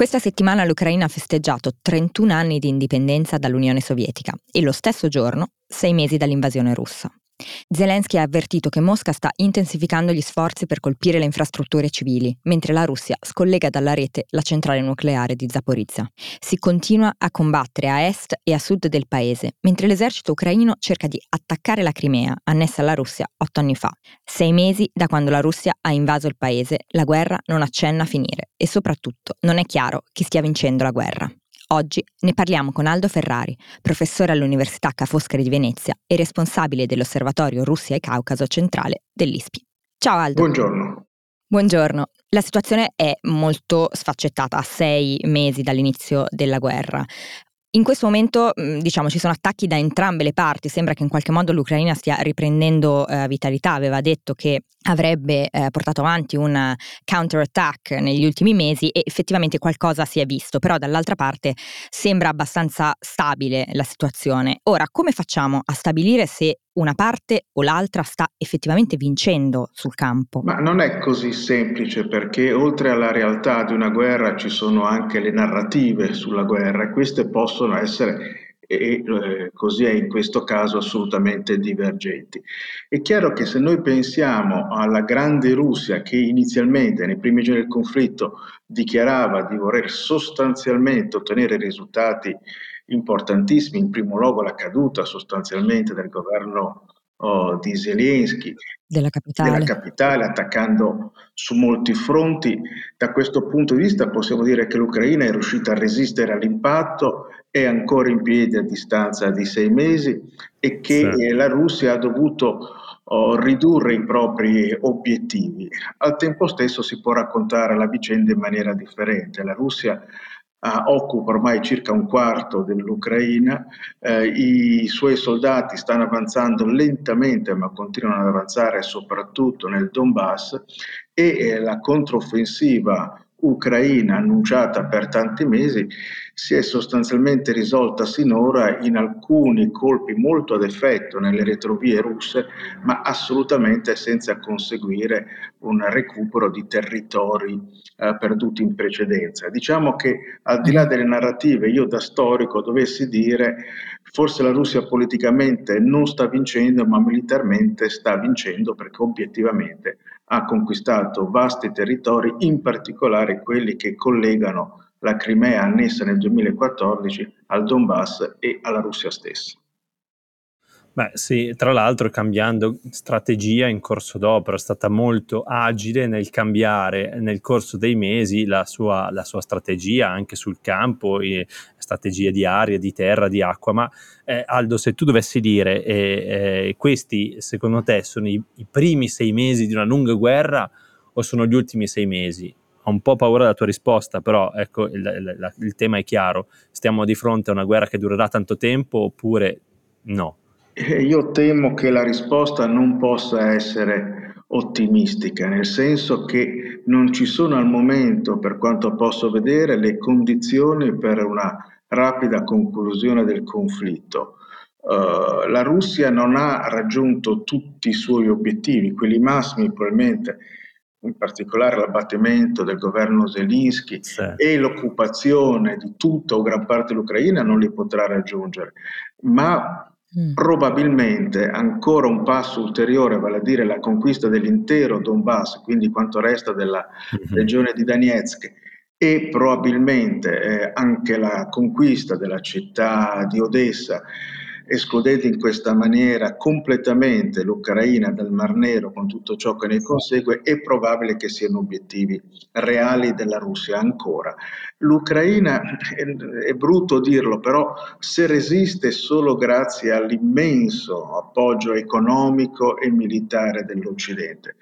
Questa settimana l'Ucraina ha festeggiato 31 anni di indipendenza dall'Unione Sovietica e lo stesso giorno sei mesi dall'invasione russa. Zelensky ha avvertito che Mosca sta intensificando gli sforzi per colpire le infrastrutture civili, mentre la Russia scollega dalla rete la centrale nucleare di Zaporizhia. Si continua a combattere a est e a sud del paese, mentre l'esercito ucraino cerca di attaccare la Crimea, annessa alla Russia otto anni fa. Sei mesi da quando la Russia ha invaso il paese, la guerra non accenna a finire e soprattutto non è chiaro chi stia vincendo la guerra. Oggi ne parliamo con Aldo Ferrari, professore all'Università Ca' Foscari di Venezia e responsabile dell'Osservatorio Russia e Caucaso centrale dell'ISPI. Ciao Aldo. Buongiorno. Buongiorno. La situazione è molto sfaccettata a sei mesi dall'inizio della guerra. In questo momento, mm, diciamo, ci sono attacchi da entrambe le parti, sembra che in qualche modo l'Ucraina stia riprendendo eh, vitalità, aveva detto che avrebbe eh, portato avanti un counter-attack negli ultimi mesi e effettivamente qualcosa si è visto, però dall'altra parte sembra abbastanza stabile la situazione. Ora, come facciamo a stabilire se una parte o l'altra sta effettivamente vincendo sul campo. Ma non è così semplice perché oltre alla realtà di una guerra ci sono anche le narrative sulla guerra e queste possono essere e eh, così è in questo caso assolutamente divergenti. È chiaro che se noi pensiamo alla grande Russia che inizialmente nei primi giorni del conflitto dichiarava di voler sostanzialmente ottenere risultati importantissimi, in primo luogo la caduta sostanzialmente del governo oh, di Zelensky, della capitale. della capitale, attaccando su molti fronti. Da questo punto di vista possiamo dire che l'Ucraina è riuscita a resistere all'impatto, è ancora in piedi a distanza di sei mesi e che sì. la Russia ha dovuto oh, ridurre i propri obiettivi. Al tempo stesso si può raccontare la vicenda in maniera differente. La Russia Uh, occupa ormai circa un quarto dell'Ucraina, uh, i suoi soldati stanno avanzando lentamente ma continuano ad avanzare soprattutto nel Donbass e eh, la controffensiva ucraina annunciata per tanti mesi si è sostanzialmente risolta sinora in alcuni colpi molto ad effetto nelle retrovie russe, ma assolutamente senza conseguire un recupero di territori eh, perduti in precedenza. Diciamo che al di là delle narrative, io da storico dovessi dire forse la Russia politicamente non sta vincendo, ma militarmente sta vincendo perché obiettivamente ha conquistato vasti territori, in particolare quelli che collegano la Crimea annessa nel 2014 al Donbass e alla Russia stessa. Beh, sì, tra l'altro cambiando strategia in corso d'opera, è stata molto agile nel cambiare nel corso dei mesi la sua, la sua strategia anche sul campo, strategie di aria, di terra, di acqua. Ma eh, Aldo, se tu dovessi dire eh, eh, questi secondo te sono i, i primi sei mesi di una lunga guerra o sono gli ultimi sei mesi? ho un po' paura della tua risposta, però ecco, il, il, il, tema è chiaro. Stiamo di fronte a una guerra che durerà tanto tempo oppure no? Eh, io temo che la risposta non possa essere ottimistica, nel senso che non ci sono al momento, per quanto posso vedere, le condizioni per una rapida conclusione del conflitto. Uh, la Russia non ha raggiunto tutti i suoi obiettivi, quelli massimi probabilmente in particolare l'abbattimento del governo Zelensky sì. e l'occupazione di tutta o gran parte dell'Ucraina non li potrà raggiungere, ma mm. probabilmente ancora un passo ulteriore, vale a dire la conquista dell'intero Donbass, quindi quanto resta della mm-hmm. regione di Donetsk e probabilmente eh, anche la conquista della città di Odessa escludete in questa maniera completamente l'Ucraina dal Mar Nero con tutto ciò che ne consegue, è probabile che siano obiettivi reali della Russia ancora. L'Ucraina, è brutto dirlo, però se resiste solo grazie all'immenso appoggio economico e militare dell'Occidente.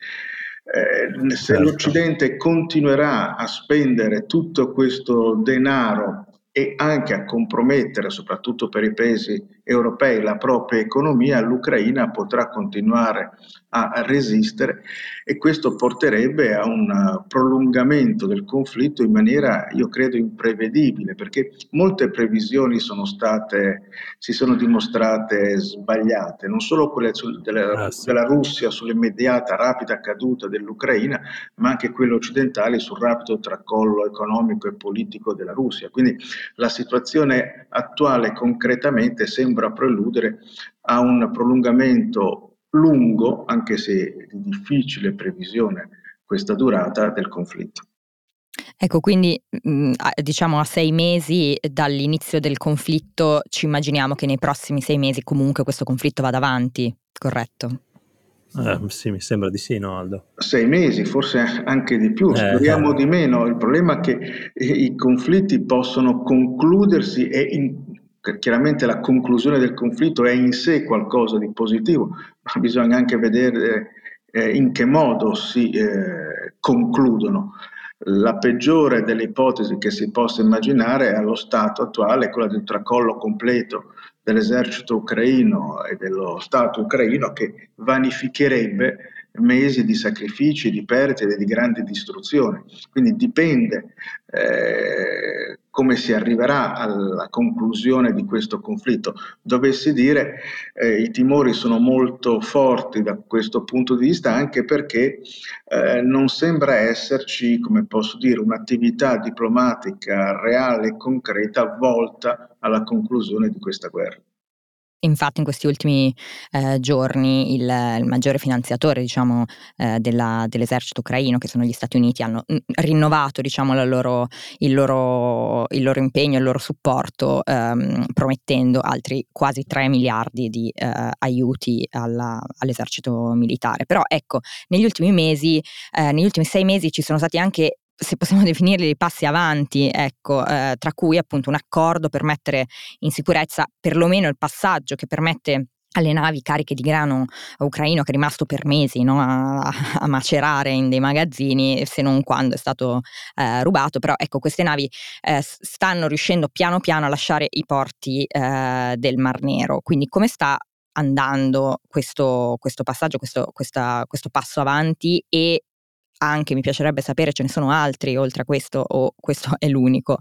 Eh, se certo. l'Occidente continuerà a spendere tutto questo denaro e anche a compromettere, soprattutto per i paesi europei, la propria economia, l'Ucraina potrà continuare a resistere e questo porterebbe a un prolungamento del conflitto in maniera, io credo, imprevedibile, perché molte previsioni sono state, si sono dimostrate sbagliate, non solo quelle della, ah, della Russia sull'immediata rapida caduta dell'Ucraina, ma anche quelle occidentali sul rapido tracollo economico e politico della Russia. Quindi la situazione attuale concretamente sembra preludere a un prolungamento lungo, anche se di difficile previsione questa durata del conflitto. Ecco, quindi mh, diciamo a sei mesi dall'inizio del conflitto ci immaginiamo che nei prossimi sei mesi comunque questo conflitto vada avanti, corretto? Eh, sì, mi sembra di sì, no Aldo? Sei mesi, forse anche di più, eh, speriamo eh. di meno. Il problema è che i conflitti possono concludersi e in, chiaramente la conclusione del conflitto è in sé qualcosa di positivo, ma bisogna anche vedere eh, in che modo si eh, concludono. La peggiore delle ipotesi che si possa immaginare allo stato attuale è quella di un tracollo completo dell'esercito ucraino e dello Stato ucraino che vanificherebbe mesi di sacrifici, di perdite, di grandi distruzioni. Quindi dipende eh, come si arriverà alla conclusione di questo conflitto. Dovessi dire eh, i timori sono molto forti da questo punto di vista anche perché eh, non sembra esserci, come posso dire, un'attività diplomatica reale e concreta volta alla conclusione di questa guerra. Infatti in questi ultimi eh, giorni il, il, maggiore finanziatore diciamo, eh, della, dell'esercito ucraino, che sono gli Stati Uniti, hanno mm, rinnovato diciamo, loro, il, loro, il, loro, impegno, il loro supporto, ehm, promettendo altri quasi 3 miliardi di eh, aiuti alla, all'esercito militare. Però ecco, negli ultimi mesi, eh, negli ultimi sei mesi ci sono stati anche se possiamo definirli dei passi avanti, ecco, eh, tra cui appunto un accordo per mettere in sicurezza perlomeno il passaggio che permette alle navi cariche di grano ucraino che è rimasto per mesi no, a, a, macerare in dei magazzini, se non quando è stato eh, rubato, però ecco queste navi eh, stanno riuscendo piano piano a lasciare i porti eh, del Mar Nero, quindi come sta andando questo, questo passaggio, questo, questa, questo passo avanti e anche mi piacerebbe sapere ce ne sono altri oltre a questo o questo è l'unico?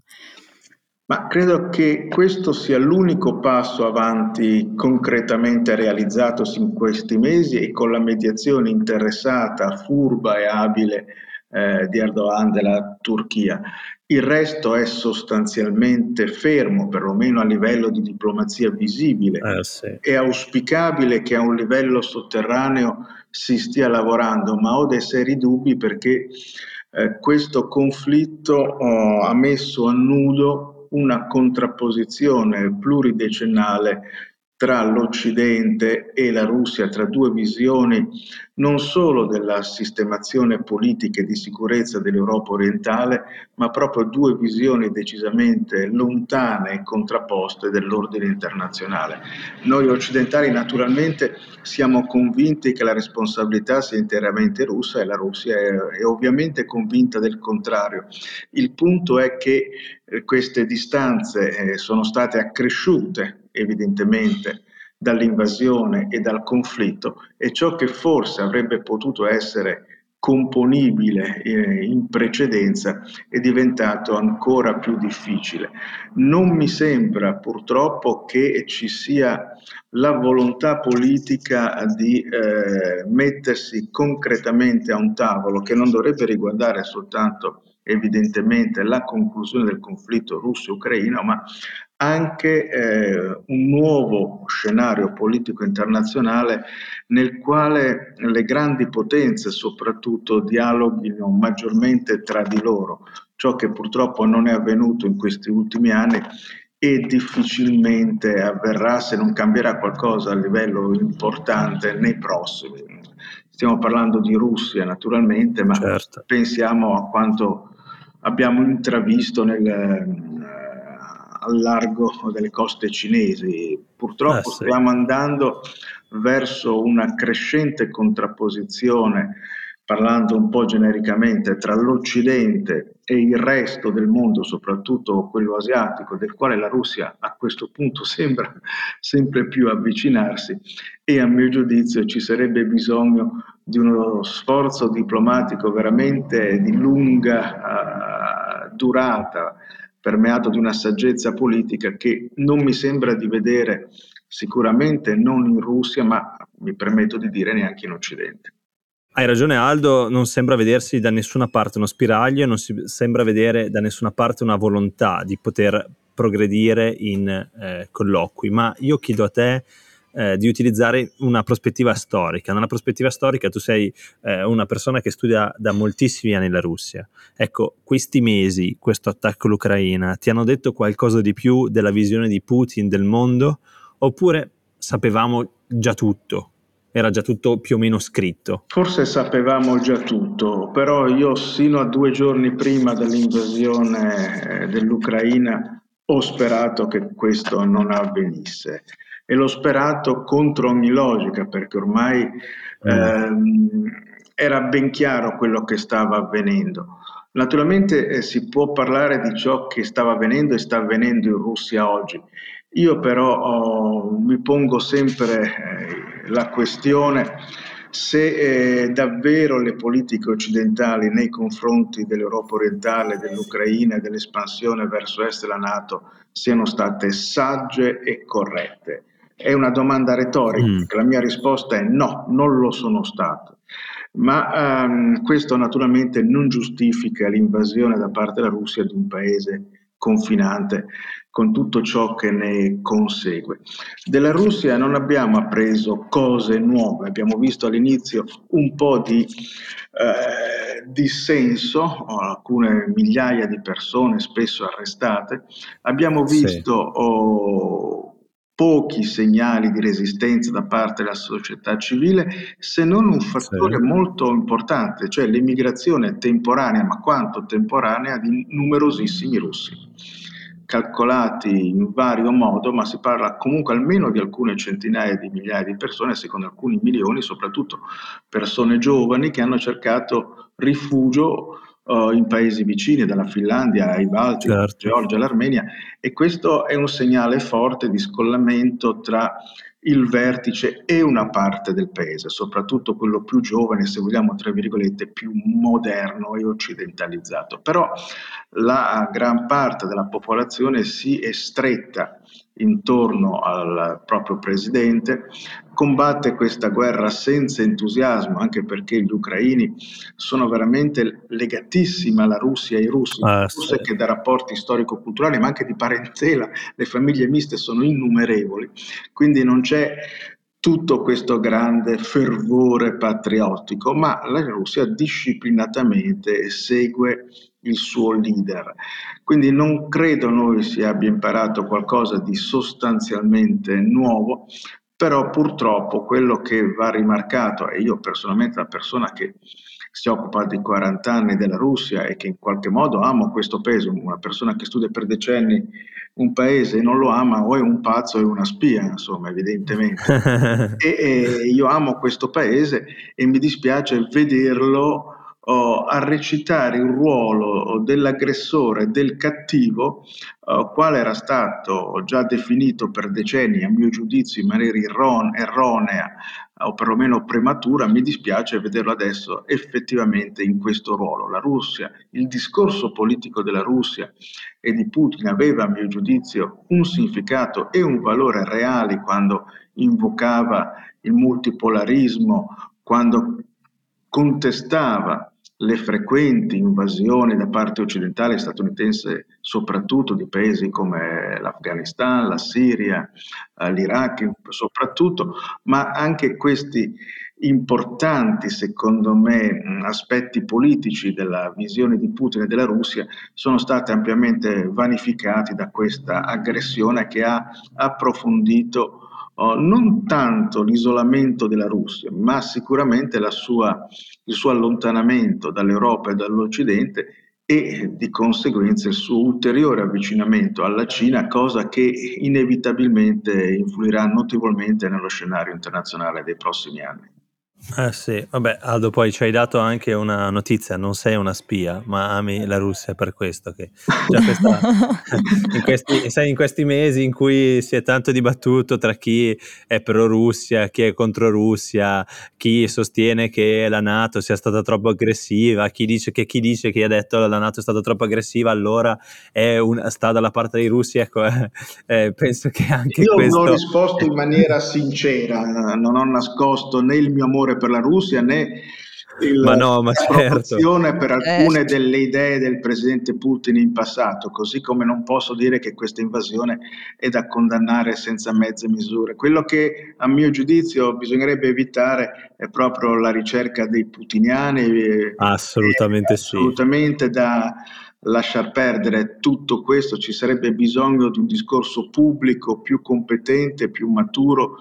Ma credo che questo sia l'unico passo avanti concretamente realizzatosi in questi mesi e con la mediazione interessata, furba e abile eh, di Erdogan della Turchia. Il resto è sostanzialmente fermo, perlomeno a livello di diplomazia visibile. Eh, sì. È auspicabile che a un livello sotterraneo si stia lavorando, ma ho dei seri dubbi perché eh, questo conflitto oh, ha messo a nudo una contrapposizione pluridecennale tra l'Occidente e la Russia, tra due visioni non solo della sistemazione politica e di sicurezza dell'Europa orientale, ma proprio due visioni decisamente lontane e contrapposte dell'ordine internazionale. Noi occidentali naturalmente siamo convinti che la responsabilità sia interamente russa e la Russia è, è ovviamente convinta del contrario. Il punto è che eh, queste distanze eh, sono state accresciute evidentemente dall'invasione e dal conflitto e ciò che forse avrebbe potuto essere componibile eh, in precedenza è diventato ancora più difficile. Non mi sembra purtroppo che ci sia la volontà politica di eh, mettersi concretamente a un tavolo che non dovrebbe riguardare soltanto evidentemente la conclusione del conflitto russo-ucraino, ma anche eh, un nuovo scenario politico internazionale nel quale le grandi potenze soprattutto dialoghino maggiormente tra di loro, ciò che purtroppo non è avvenuto in questi ultimi anni e difficilmente avverrà se non cambierà qualcosa a livello importante nei prossimi. Stiamo parlando di Russia naturalmente, ma certo. pensiamo a quanto abbiamo intravisto nel, al largo delle coste cinesi. Purtroppo eh, sì. stiamo andando verso una crescente contrapposizione parlando un po' genericamente, tra l'Occidente e il resto del mondo, soprattutto quello asiatico, del quale la Russia a questo punto sembra sempre più avvicinarsi e a mio giudizio ci sarebbe bisogno di uno sforzo diplomatico veramente di lunga uh, durata, permeato di una saggezza politica che non mi sembra di vedere sicuramente non in Russia, ma mi permetto di dire neanche in Occidente. Hai ragione Aldo, non sembra vedersi da nessuna parte uno spiraglio, non si sembra vedere da nessuna parte una volontà di poter progredire in eh, colloqui, ma io chiedo a te eh, di utilizzare una prospettiva storica. Nella prospettiva storica tu sei eh, una persona che studia da moltissimi anni la Russia. Ecco, questi mesi, questo attacco all'Ucraina, ti hanno detto qualcosa di più della visione di Putin del mondo? Oppure sapevamo già tutto? era già tutto più o meno scritto. Forse sapevamo già tutto, però io sino a due giorni prima dell'invasione eh, dell'Ucraina ho sperato che questo non avvenisse e l'ho sperato contro ogni logica perché ormai mm. ehm, era ben chiaro quello che stava avvenendo. Naturalmente eh, si può parlare di ciò che stava avvenendo e sta avvenendo in Russia oggi. Io però oh, mi pongo sempre eh, la questione se eh, davvero le politiche occidentali nei confronti dell'Europa orientale, dell'Ucraina e dell'espansione verso est della Nato siano state sagge e corrette. È una domanda retorica, mm. la mia risposta è no, non lo sono state. Ma ehm, questo naturalmente non giustifica l'invasione da parte della Russia di un paese confinante con tutto ciò che ne consegue. Della Russia non abbiamo appreso cose nuove, abbiamo visto all'inizio un po' di eh, dissenso, alcune migliaia di persone spesso arrestate, abbiamo visto sì. oh, pochi segnali di resistenza da parte della società civile, se non un fattore molto importante, cioè l'immigrazione temporanea, ma quanto temporanea, di numerosissimi russi calcolati in vario modo, ma si parla comunque almeno di alcune centinaia di migliaia di persone, secondo alcuni milioni, soprattutto persone giovani che hanno cercato rifugio uh, in paesi vicini, dalla Finlandia ai Baltici, certo. Georgia, all'Armenia, e questo è un segnale forte di scollamento tra il vertice e una parte del paese, soprattutto quello più giovane, se vogliamo, tra virgolette, più moderno e occidentalizzato. Però la gran parte della popolazione si è stretta intorno al proprio presidente, combatte questa guerra senza entusiasmo, anche perché gli ucraini sono veramente legatissimi alla Russia e ai russi, ah, sì. che da rapporti storico-culturali, ma anche di parentela, le famiglie miste sono innumerevoli, quindi non c'è tutto questo grande fervore patriottico, ma la Russia disciplinatamente segue il suo leader. Quindi non credo noi si abbia imparato qualcosa di sostanzialmente nuovo, però purtroppo quello che va rimarcato, e io personalmente la persona che si occupa di 40 anni della Russia e che in qualche modo amo questo paese, una persona che studia per decenni un paese e non lo ama o è un pazzo o è una spia, insomma, evidentemente. e, e io amo questo paese e mi dispiace vederlo oh, a recitare il ruolo dell'aggressore, del cattivo, oh, quale era stato già definito per decenni, a mio giudizio, in maniera erron- erronea o perlomeno prematura, mi dispiace vederlo adesso effettivamente in questo ruolo. La Russia, il discorso politico della Russia e di Putin aveva, a mio giudizio, un significato e un valore reali quando invocava il multipolarismo, quando contestava le frequenti invasioni da parte occidentale statunitense, soprattutto di paesi come l'Afghanistan, la Siria, eh, l'Iraq soprattutto, ma anche questi importanti, secondo me, aspetti politici della visione di Putin e della Russia sono stati ampiamente vanificati da questa aggressione che ha approfondito oh, non tanto l'isolamento della Russia, ma sicuramente sua, il suo allontanamento dall'Europa e dall'Occidente e di conseguenza il suo ulteriore avvicinamento alla Cina, cosa che inevitabilmente influirà notevolmente nello scenario internazionale dei prossimi anni. Eh sì, vabbè, Aldo, poi ci hai dato anche una notizia, non sei una spia, ma ami la Russia per questo che cioè questa, in, questi, sai, in questi mesi in cui si è tanto dibattuto tra chi è pro Russia, chi è contro Russia, chi sostiene che la Nato sia stata troppo aggressiva, chi dice che chi dice che ha detto la Nato è stata troppo aggressiva, allora un, sta dalla parte dei russi, ecco, eh, eh, penso che anche Io questo... Io ho risposto in maniera sincera, non ho nascosto né il mio amore per la Russia né il, ma no, ma l'approvazione certo. per alcune eh. delle idee del presidente Putin in passato, così come non posso dire che questa invasione è da condannare senza mezze misure. Quello che a mio giudizio bisognerebbe evitare è proprio la ricerca dei putiniani. Assolutamente sì. Assolutamente da lasciar perdere tutto questo, ci sarebbe bisogno di un discorso pubblico più competente, più maturo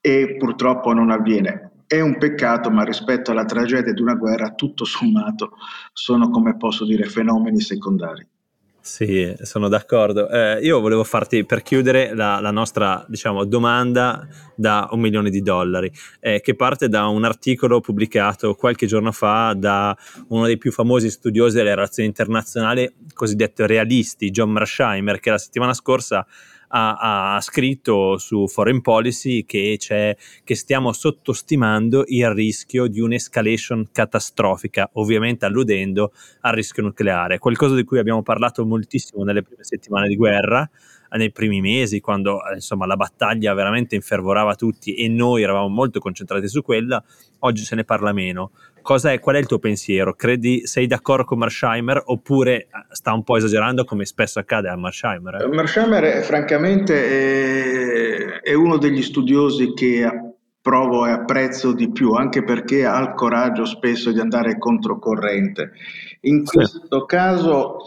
e purtroppo non avviene. È un peccato, ma rispetto alla tragedia di una guerra, tutto sommato, sono, come posso dire, fenomeni secondari. Sì, sono d'accordo. Eh, io volevo farti per chiudere la, la, nostra diciamo, domanda da un milione di dollari, eh, che parte da un articolo pubblicato qualche giorno fa da uno dei più famosi studiosi delle relazioni internazionali, cosiddetto realisti, John Mersheimer, che la settimana scorsa ha, ha, scritto su Foreign Policy che, che stiamo sottostimando il rischio di un'escalation catastrofica, ovviamente alludendo al rischio nucleare, qualcosa di cui abbiamo parlato moltissimo nelle prime settimane di guerra, nei primi mesi, quando insomma la battaglia veramente infervorava tutti e noi eravamo molto concentrati su quella, oggi se ne parla meno è, qual è il tuo pensiero? Credi, sei d'accordo con Marsheimer oppure eh, sta un po' esagerando come spesso accade a Marsheimer? Eh? Marsheimer è, francamente è, è uno degli studiosi che approvo e apprezzo di più, anche perché ha il coraggio spesso di andare controcorrente. In questo sì. caso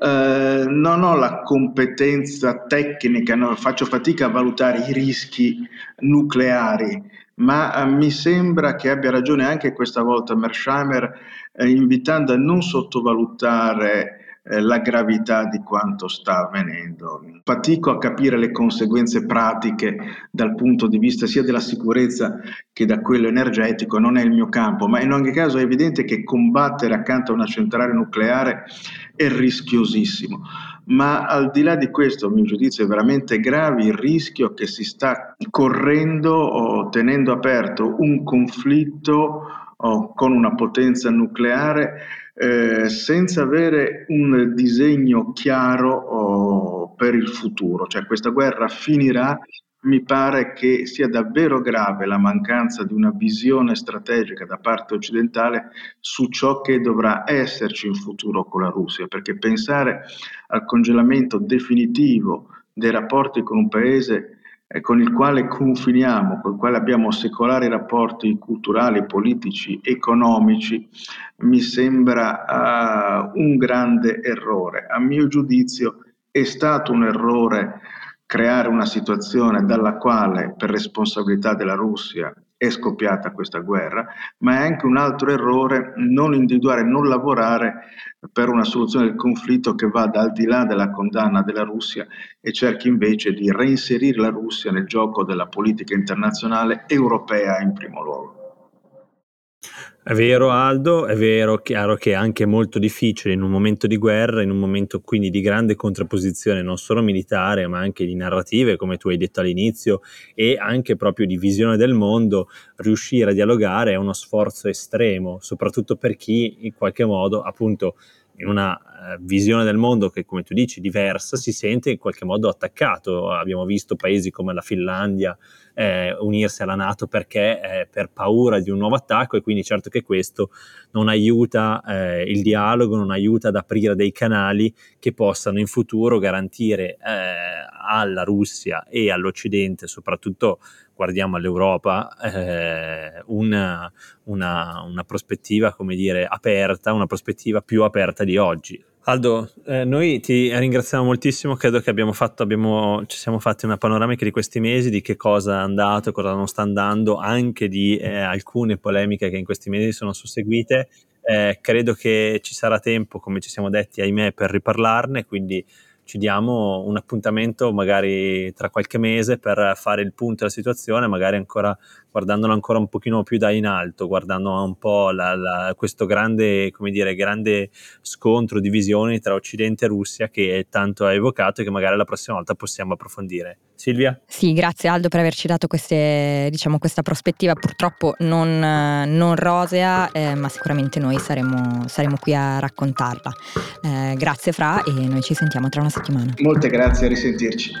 eh, non ho la competenza tecnica, no, faccio fatica a valutare i rischi nucleari ma eh, mi sembra che abbia ragione anche questa volta Mersheimer eh, invitando a non sottovalutare eh, la gravità di quanto sta avvenendo. Fatico a capire le conseguenze pratiche dal punto di vista sia della sicurezza che da quello energetico, non è il mio campo, ma in ogni caso è evidente che combattere accanto a una centrale nucleare è rischiosissimo ma al di là di questo, a mio giudizio, è veramente grave il rischio che si sta correndo o tenendo aperto un conflitto con una potenza nucleare eh, senza avere un disegno chiaro oh, per il futuro. Cioè questa guerra finirà mi pare che sia davvero grave la mancanza di una visione strategica da parte occidentale su ciò che dovrà esserci in futuro con la Russia, perché pensare al congelamento definitivo dei rapporti con un paese con il quale confiniamo, con il quale abbiamo secolari rapporti culturali, politici, economici, mi sembra uh, un grande errore. A mio giudizio è stato un errore creare una situazione dalla quale, per responsabilità della Russia, è scoppiata questa guerra, ma è anche un altro errore non individuare, non lavorare per una soluzione del conflitto che vada al di là della condanna della Russia e cerchi invece di reinserire la Russia nel gioco della politica internazionale europea in primo luogo. È vero Aldo, è vero, chiaro che è anche molto difficile in un momento di guerra, in un momento quindi di grande contrapposizione non solo militare ma anche di narrative come tu hai detto all'inizio e anche proprio di visione del mondo, riuscire a dialogare è uno sforzo estremo, soprattutto per chi in qualche modo appunto in una uh, visione del mondo che, come tu dici, diversa, si sente in qualche modo attaccato. Abbiamo visto paesi come la Finlandia eh, unirsi alla Nato perché eh, per paura di un nuovo attacco e quindi certo che questo non aiuta eh, il dialogo, non aiuta ad aprire dei canali che possano in futuro garantire eh, alla Russia e all'Occidente, soprattutto guardiamo all'Europa, eh, una, una, una, prospettiva, come dire, aperta, una prospettiva più aperta di oggi. Aldo, eh, noi ti ringraziamo moltissimo, credo che abbiamo fatto, abbiamo, ci siamo fatti una panoramica di questi mesi, di che cosa è andato, cosa non sta andando, anche di eh, alcune polemiche che in questi mesi sono susseguite. Eh, credo che ci sarà tempo, come ci siamo detti, ahimè, per riparlarne, quindi ci diamo un appuntamento magari tra qualche mese per fare il punto della situazione, magari ancora guardandolo ancora un pochino più da in alto, guardando un po' la, la, questo grande, come dire, grande scontro, divisione tra Occidente e Russia che tanto ha evocato e che magari la prossima volta possiamo approfondire. Silvia? Sì, grazie Aldo per averci dato queste, diciamo, questa prospettiva purtroppo non, non rosea, eh, ma sicuramente noi saremo, saremo, qui a raccontarla. Eh, grazie Fra e noi ci sentiamo tra una settimana. Molte grazie, a risentirci.